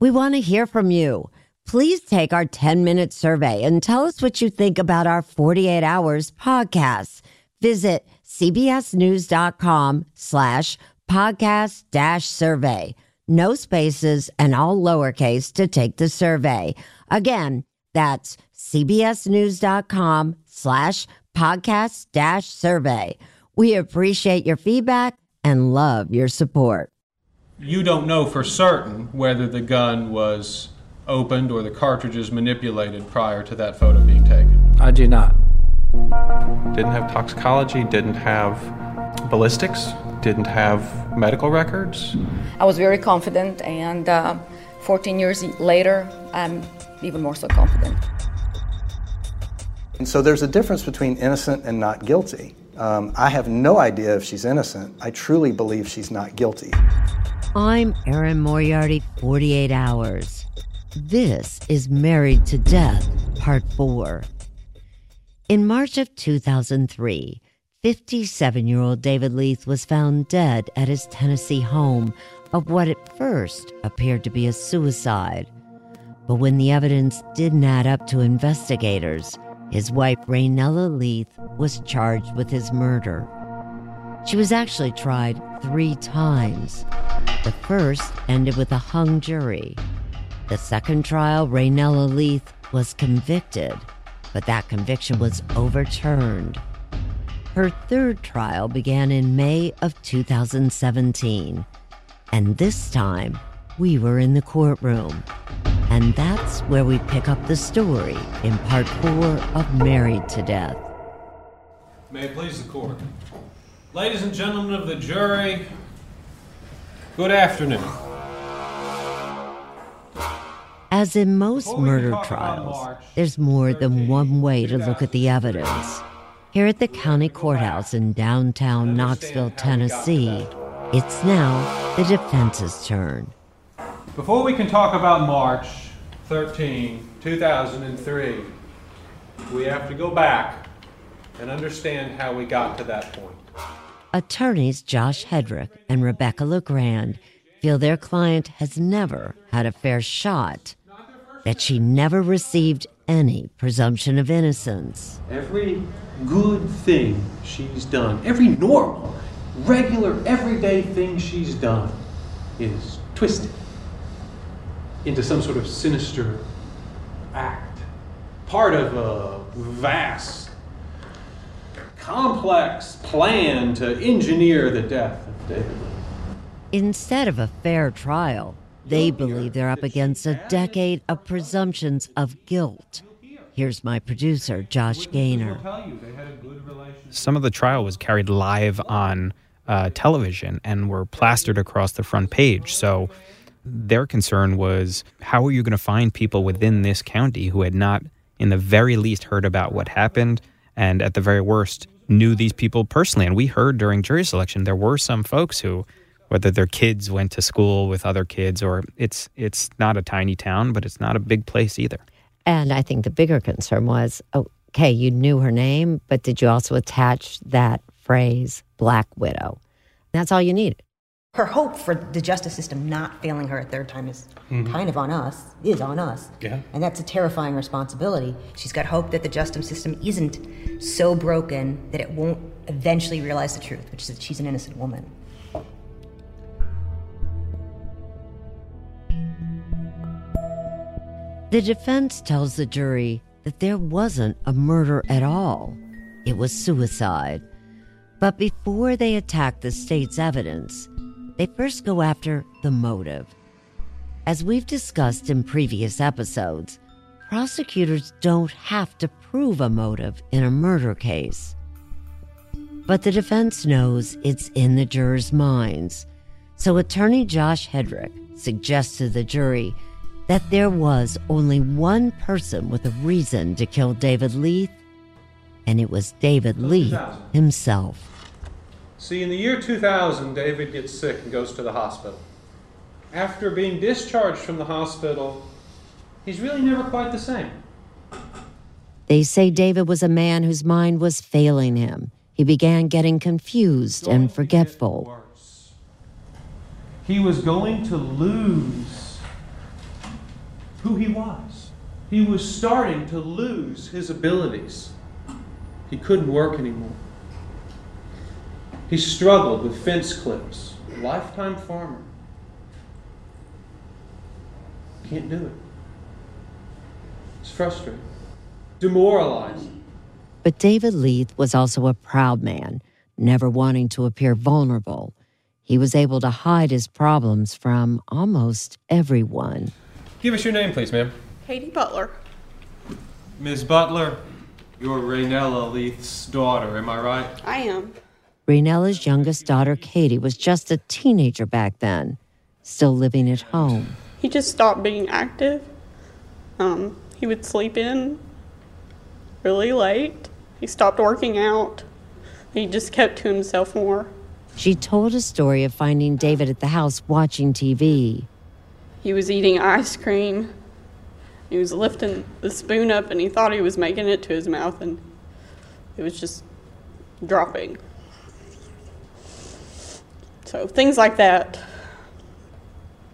We want to hear from you. Please take our 10 minute survey and tell us what you think about our 48 hours podcast. Visit cbsnews.com slash podcast dash survey. No spaces and all lowercase to take the survey. Again, that's cbsnews.com slash podcast dash survey. We appreciate your feedback and love your support. You don't know for certain whether the gun was opened or the cartridges manipulated prior to that photo being taken. I do not. Didn't have toxicology, didn't have ballistics, didn't have medical records. I was very confident, and uh, 14 years later, I'm even more so confident. And so there's a difference between innocent and not guilty. Um, I have no idea if she's innocent. I truly believe she's not guilty. I'm Erin Moriarty, 48 Hours. This is Married to Death, Part 4. In March of 2003, 57 year old David Leath was found dead at his Tennessee home of what at first appeared to be a suicide. But when the evidence didn't add up to investigators, his wife, Raynella Leath was charged with his murder. She was actually tried three times. The first ended with a hung jury. The second trial, Raynella Leath was convicted, but that conviction was overturned. Her third trial began in May of 2017, and this time we were in the courtroom. And that's where we pick up the story in part four of Married to Death. May it please the court. Ladies and gentlemen of the jury, good afternoon. As in most murder trials, there's more than one way to look at the evidence. Here at the county courthouse in downtown Knoxville, Tennessee, it's now the defense's turn. Before we can talk about March 13, 2003, we have to go back and understand how we got to that point. Attorneys Josh Hedrick and Rebecca LeGrand feel their client has never had a fair shot, that she never received any presumption of innocence. Every good thing she's done, every normal, regular, everyday thing she's done is twisted into some sort of sinister act, part of a vast, complex plan to engineer the death of David Leath. Instead of a fair trial, they believe they're up against a decade of presumptions of guilt. Here's my producer, Josh Gaynor. Some of the trial was carried live on uh, television and were plastered across the front page. So their concern was how are you going to find people within this county who had not, in the very least, heard about what happened and at the very worst, knew these people personally? And we heard during jury selection there were some folks who whether their kids went to school with other kids or it's it's not a tiny town but it's not a big place either. And i think the bigger concern was okay you knew her name but did you also attach that phrase black widow that's all you needed Her hope for the justice system not failing her a third time is Mhm. kind of on us, is on us. Yeah. And that's a terrifying responsibility. She's got hope that the justice system isn't so broken that it won't eventually realize the truth, which is that she's an innocent woman. The defense tells the jury that there wasn't a murder at all, it was suicide. But before they attack the state's evidence, they first go after the motive. As we've discussed in previous episodes, prosecutors don't have to prove a motive in a murder case. But the defense knows it's in the jurors' minds. So attorney Josh Hedrick suggests to the jury that there was only one person with a reason to kill David Leath, and it was David Leath himself. See, in the year 2000, David gets sick and goes to the hospital. After being discharged from the hospital, he's really never quite the same. They say David was a man whose mind was failing him. He began getting confused and forgetful. He was going to lose who he was. He was starting to lose his abilities. He couldn't work anymore. He struggled with fence clips, lifetime farmer. Can't do it. It's frustrating, demoralizing. But David Leath was also a proud man, never wanting to appear vulnerable. He was able to hide his problems from almost everyone. Give us your name, please, ma'am. Katie Butler. Ms. Butler, you're Raynella Leath's daughter, am I right? I am. Raynella's youngest daughter, Katie, was just a teenager back then, still living at home. He just stopped being active. Um, he would sleep in really late. He stopped working out. He just kept to himself more. She told a story of finding David at the house watching TV. He was eating ice cream. He was lifting the spoon up and he thought he was making it to his mouth and it was just dropping. So things like that.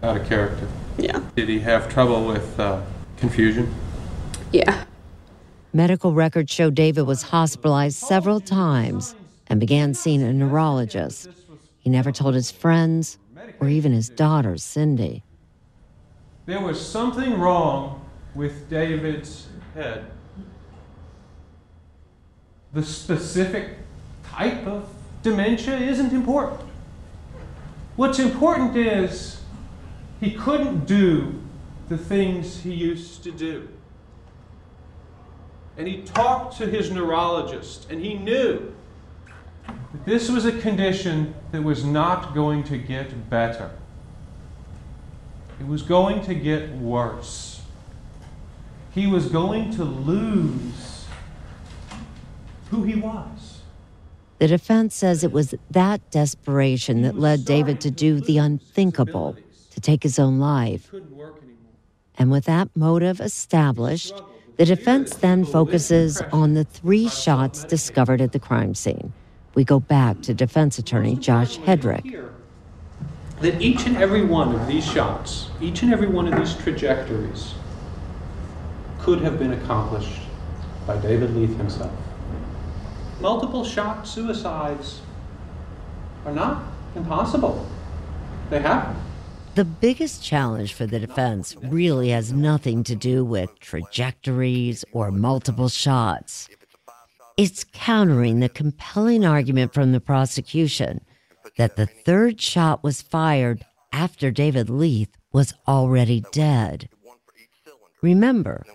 Out of character. Yeah. Did he have trouble with uh, confusion? Yeah. Medical records show David was hospitalized several times and began seeing a neurologist. He never told his friends or even his daughter, Cindy. There was something wrong with David's head. The specific type of dementia isn't important. What's important is he couldn't do the things he used to do. And he talked to his neurologist, and he knew that this was a condition that was not going to get better. It was going to get worse. He was going to lose who he was. The defense says it was that desperation that led David to do the unthinkable, to take his own life. And with that motive established, the defense then focuses on the three shots discovered at the crime scene. We go back to defense attorney Josh Hedrick. That each and every one of these shots, each and every one of these trajectories, could have been accomplished by David Leath himself. Multiple shot suicides are not impossible. They happen. The biggest challenge for the defense really has nothing to do with trajectories or multiple shots. It's countering the compelling argument from the prosecution that the third shot was fired after David Leath was already dead. Remember,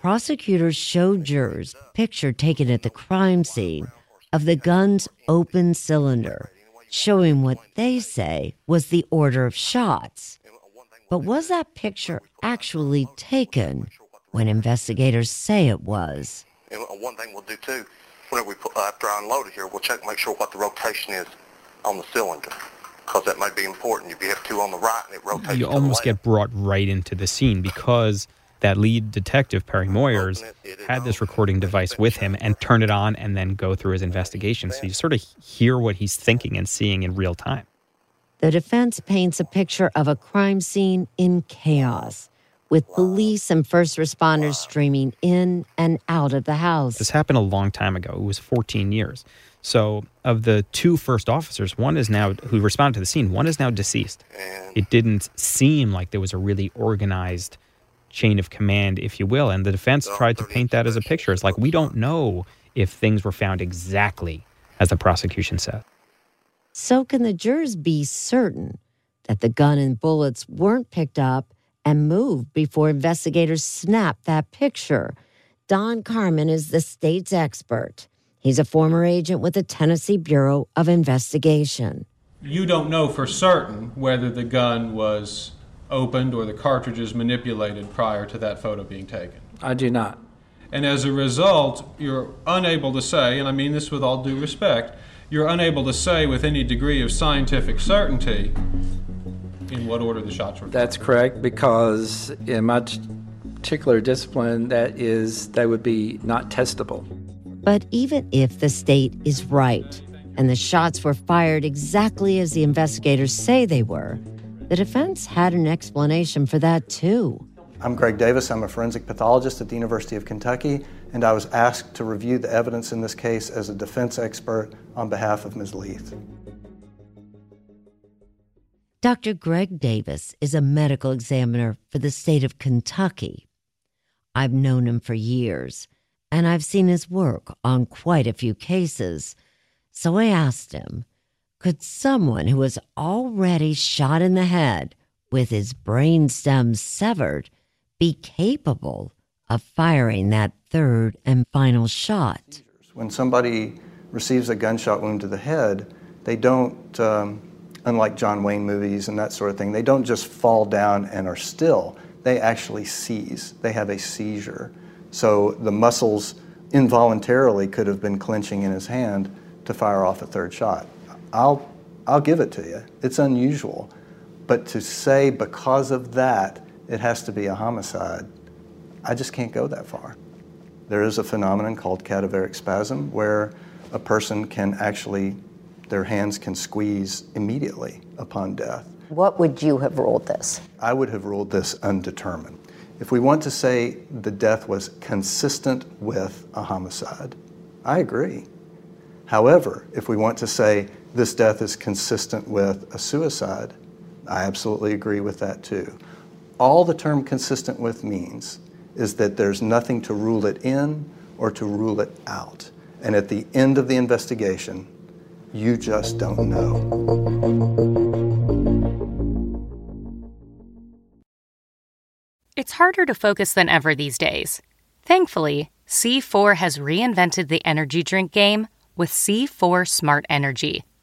prosecutors showed jurors picture taken at the crime scene of the gun's open cylinder, showing what they say was the order of shots. But was that picture actually taken when investigators say it was? And one thing we'll do too, whenever we put, uh, after I unload it here, we'll check, make sure what the rotation is on the cylinder, because that may be important. If you have two on the right and it rotates You to the almost left, get brought right into the scene because that lead detective, Perry Moyers, had this recording device with him and turn it on and then go through his investigation. So you sort of hear what he's thinking and seeing in real time. the defense paints a picture of a crime scene in chaos, with police and first responders streaming in and out of the house. This happened a long time ago. It was 14 years. So, of the two first officers, one is now who responded to the scene. One is now deceased. It didn't seem like there was a really organized chain of command, if you will. And the defense oh, tried to paint that as a picture. It's like we don't know if things were found exactly as the prosecution said. So, can the jurors be certain that the gun and bullets weren't picked up and moved before investigators snapped that picture? Don Carmen is the state's expert. He's a former agent with the Tennessee Bureau of Investigation. You don't know for certain whether the gun was opened or the cartridges manipulated prior to that photo being taken. I do not. And as a result, you're unable to say, and I mean this with all due respect, you're unable to say with any degree of scientific certainty in what order the shots were. Fired. That's correct because in my particular discipline, that is, they would be not testable. But even if the state is right and the shots were fired exactly as the investigators say they were, the defense had an explanation for that too. I'm Greg Davis. I'm a forensic pathologist at the University of Kentucky, and I was asked to review the evidence in this case as a defense expert on behalf of Ms. Leath. Dr. Greg Davis is a medical examiner for the state of Kentucky. I've known him for years, and I've seen his work on quite a few cases. So I asked him could someone who was already shot in the head with his brain stem severed be capable of firing that third and final shot? When somebody receives a gunshot wound to the head, they don't, um, unlike John Wayne movies and that sort of thing, they don't just fall down and are still. They actually seize. They have a seizure. So the muscles involuntarily could have been clenching in his hand to fire off a third shot. I'll, I'll give it to you. It's unusual. But to say because of that, it has to be a homicide, I just can't go that far. There is a phenomenon called cadaveric spasm where a person can actually, their hands can squeeze immediately upon death. What would you have ruled this? I would have ruled this undetermined. If we want to say the death was consistent with a homicide, I agree. However, if we want to say this death is consistent with a suicide, I absolutely agree with that too. All the term consistent with means is that there's nothing to rule it in or to rule it out. And at the end of the investigation, you just don't know. It's harder to focus than ever these days. Thankfully, C4 has reinvented the energy drink game with C4 Smart Energy,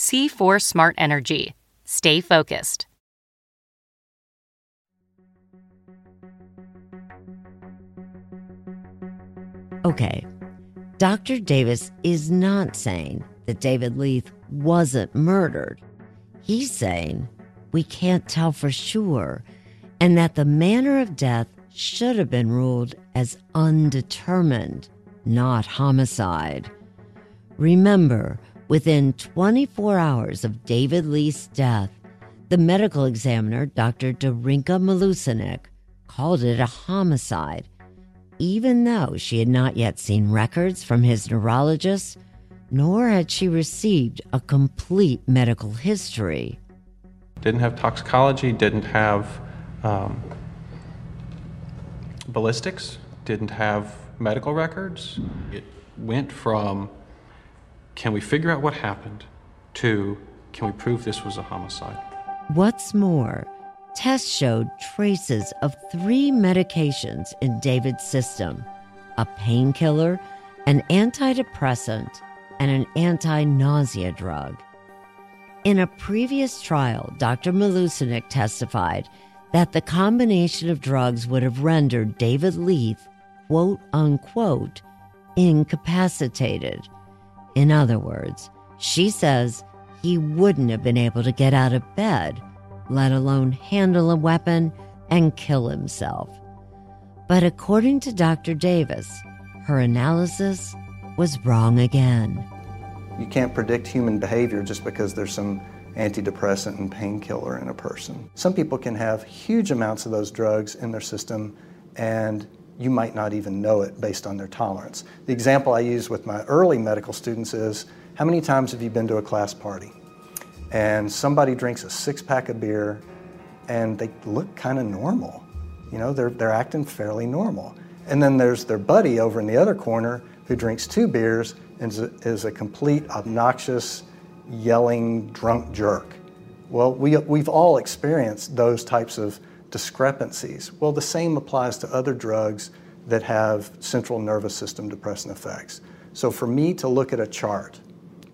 C4 Smart Energy. Stay focused. Okay, Dr. Davis is not saying that David Leath wasn't murdered. He's saying we can't tell for sure and that the manner of death should have been ruled as undetermined, not homicide. Remember, within 24 hours of David Leath's death, the medical examiner, Dr. Darinka Mileusnic, called it a homicide, even though she had not yet seen records from his neurologist, nor had she received a complete medical history. Didn't have toxicology, didn't have um, ballistics, didn't have medical records. It went from can we figure out what happened? To, can we prove this was a homicide? What's more, tests showed traces of three medications in David's system a painkiller, an antidepressant, and an anti nausea drug. In a previous trial, Dr. Mileusnic testified that the combination of drugs would have rendered David Leath, quote unquote, incapacitated. In other words, she says he wouldn't have been able to get out of bed, let alone handle a weapon and kill himself. But according to Dr. Davis, her analysis was wrong again. You can't predict human behavior just because there's some antidepressant and painkiller in a person. Some people can have huge amounts of those drugs in their system and you might not even know it based on their tolerance. The example I use with my early medical students is how many times have you been to a class party and somebody drinks a six pack of beer and they look kind of normal? You know, they're, they're acting fairly normal. And then there's their buddy over in the other corner who drinks two beers and is a, is a complete obnoxious, yelling, drunk jerk. Well, we, we've all experienced those types of discrepancies. Well, the same applies to other drugs that have central nervous system depressant effects. So for me to look at a chart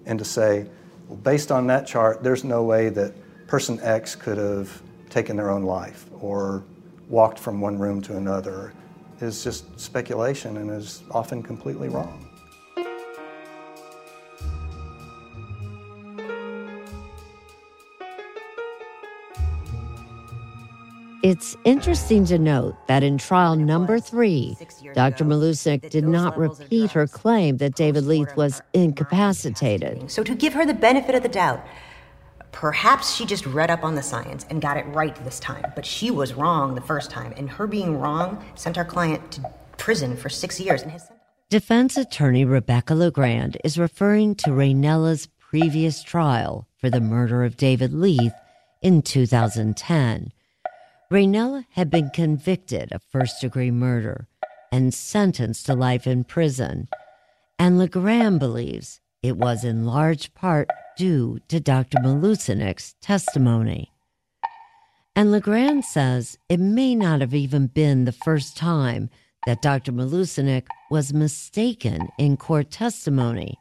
and to say, well, based on that chart, there's no way that person X could have taken their own life or walked from one room to another is just speculation and is often completely wrong. It's interesting to note that in trial number three, Dr. Mileusnic did not repeat her claim that David Leath was incapacitated. So, to give her the benefit of the doubt, perhaps she just read up on the science and got it right this time, but she was wrong the first time, and her being wrong sent our client to prison for six years. Defense attorney Rebecca LeGrand is referring to Raynella's previous trial for the murder of David Leath in 2010. Raynella had been convicted of first degree murder and sentenced to life in prison, and LeGrand believes it was in large part due to Dr. Mileusnic's testimony. And LeGrand says it may not have even been the first time that Dr. Mileusnic was mistaken in court testimony.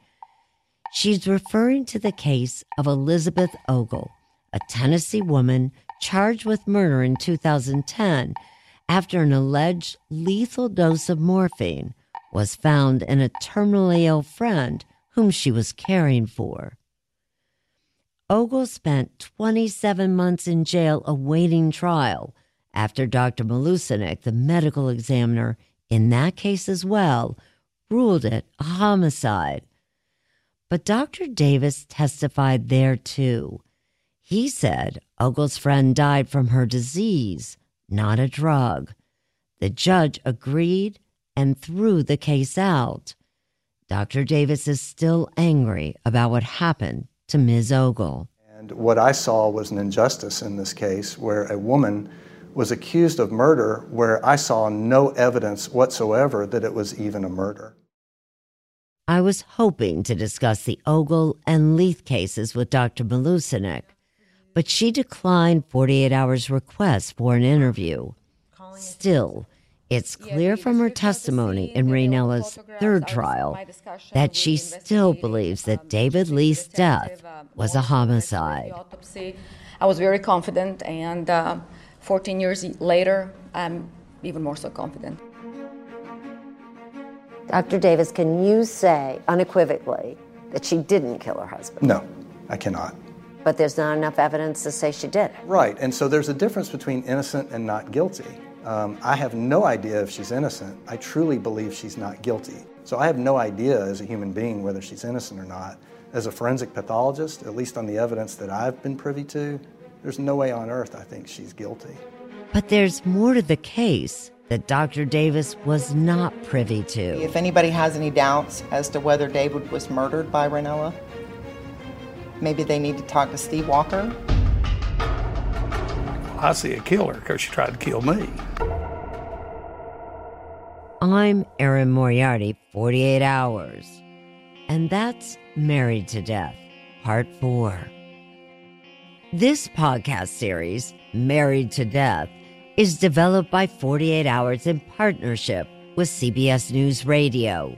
She's referring to the case of Elizabeth Ogle, a Tennessee woman charged with murder in 2010 after an alleged lethal dose of morphine was found in a terminally ill friend whom she was caring for. Ogle spent 27 months in jail awaiting trial after Dr. Mileusnic, the medical examiner in that case as well, ruled it a homicide. But Dr. Davis testified there too. He said Ogle's friend died from her disease, not a drug. The judge agreed and threw the case out. Dr. Davis is still angry about what happened to Ms. Ogle. And what I saw was an injustice in this case where a woman was accused of murder where I saw no evidence whatsoever that it was even a murder. I was hoping to discuss the Ogle and Leath cases with Dr. Mileusnic, but she declined 48 Hours' request for an interview. Still, it's clear from her testimony in Raynella's third trial that she still believes that David Leath's death was a homicide. I was very confident, and uh, 14 years later, I'm even more so confident. Dr. Davis, can you say unequivocally that she didn't kill her husband? No, I cannot. But there's not enough evidence to say she did. Right, and so there's a difference between innocent and not guilty. Um, I have no idea if she's innocent. I truly believe she's not guilty. So I have no idea as a human being whether she's innocent or not. As a forensic pathologist, at least on the evidence that I've been privy to, there's no way on earth I think she's guilty. But there's more to the case that Dr. Davis was not privy to. If anybody has any doubts as to whether David was murdered by Raynella, maybe they need to talk to Steve Walker. I see a killer because she tried to kill me. I'm Erin Moriarty, 48 Hours. And that's Married to Death, Part 4. This podcast series, Married to Death, is developed by 48 Hours in partnership with CBS News Radio.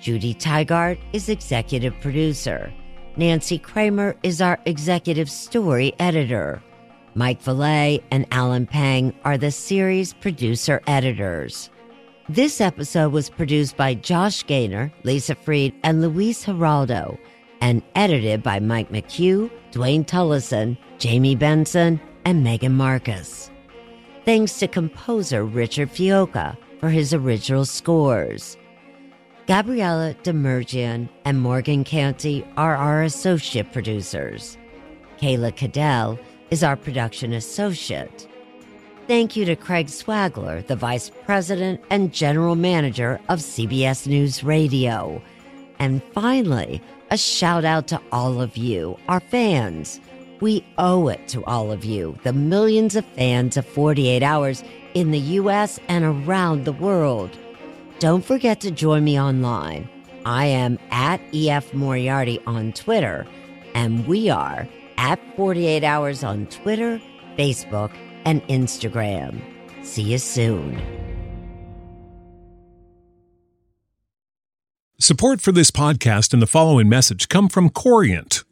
Judy Tygard is executive producer. Nancy Kramer is our executive story editor. Mike Valet and Alan Pang are the series producer editors. This episode was produced by Josh Gaynor, Lisa Freed, and Luis Geraldo, and edited by Mike McHugh, Dwayne Tullison, Jamie Benson, and Megan Marcus. Thanks to composer Richard Fiocca for his original scores. Gabriella Demergian and Morgan Canty are our associate producers. Kayla Cadell is our production associate. Thank you to Craig Swagler, the Vice President and General Manager of CBS News Radio. And finally, a shout out to all of you, our fans. We owe it to all of you, the millions of fans of 48 Hours in the US and around the world. Don't forget to join me online. I am at EF Moriarty on Twitter, and we are at 48 Hours on Twitter, Facebook, and Instagram. See you soon. Support for this podcast and the following message come from Corient.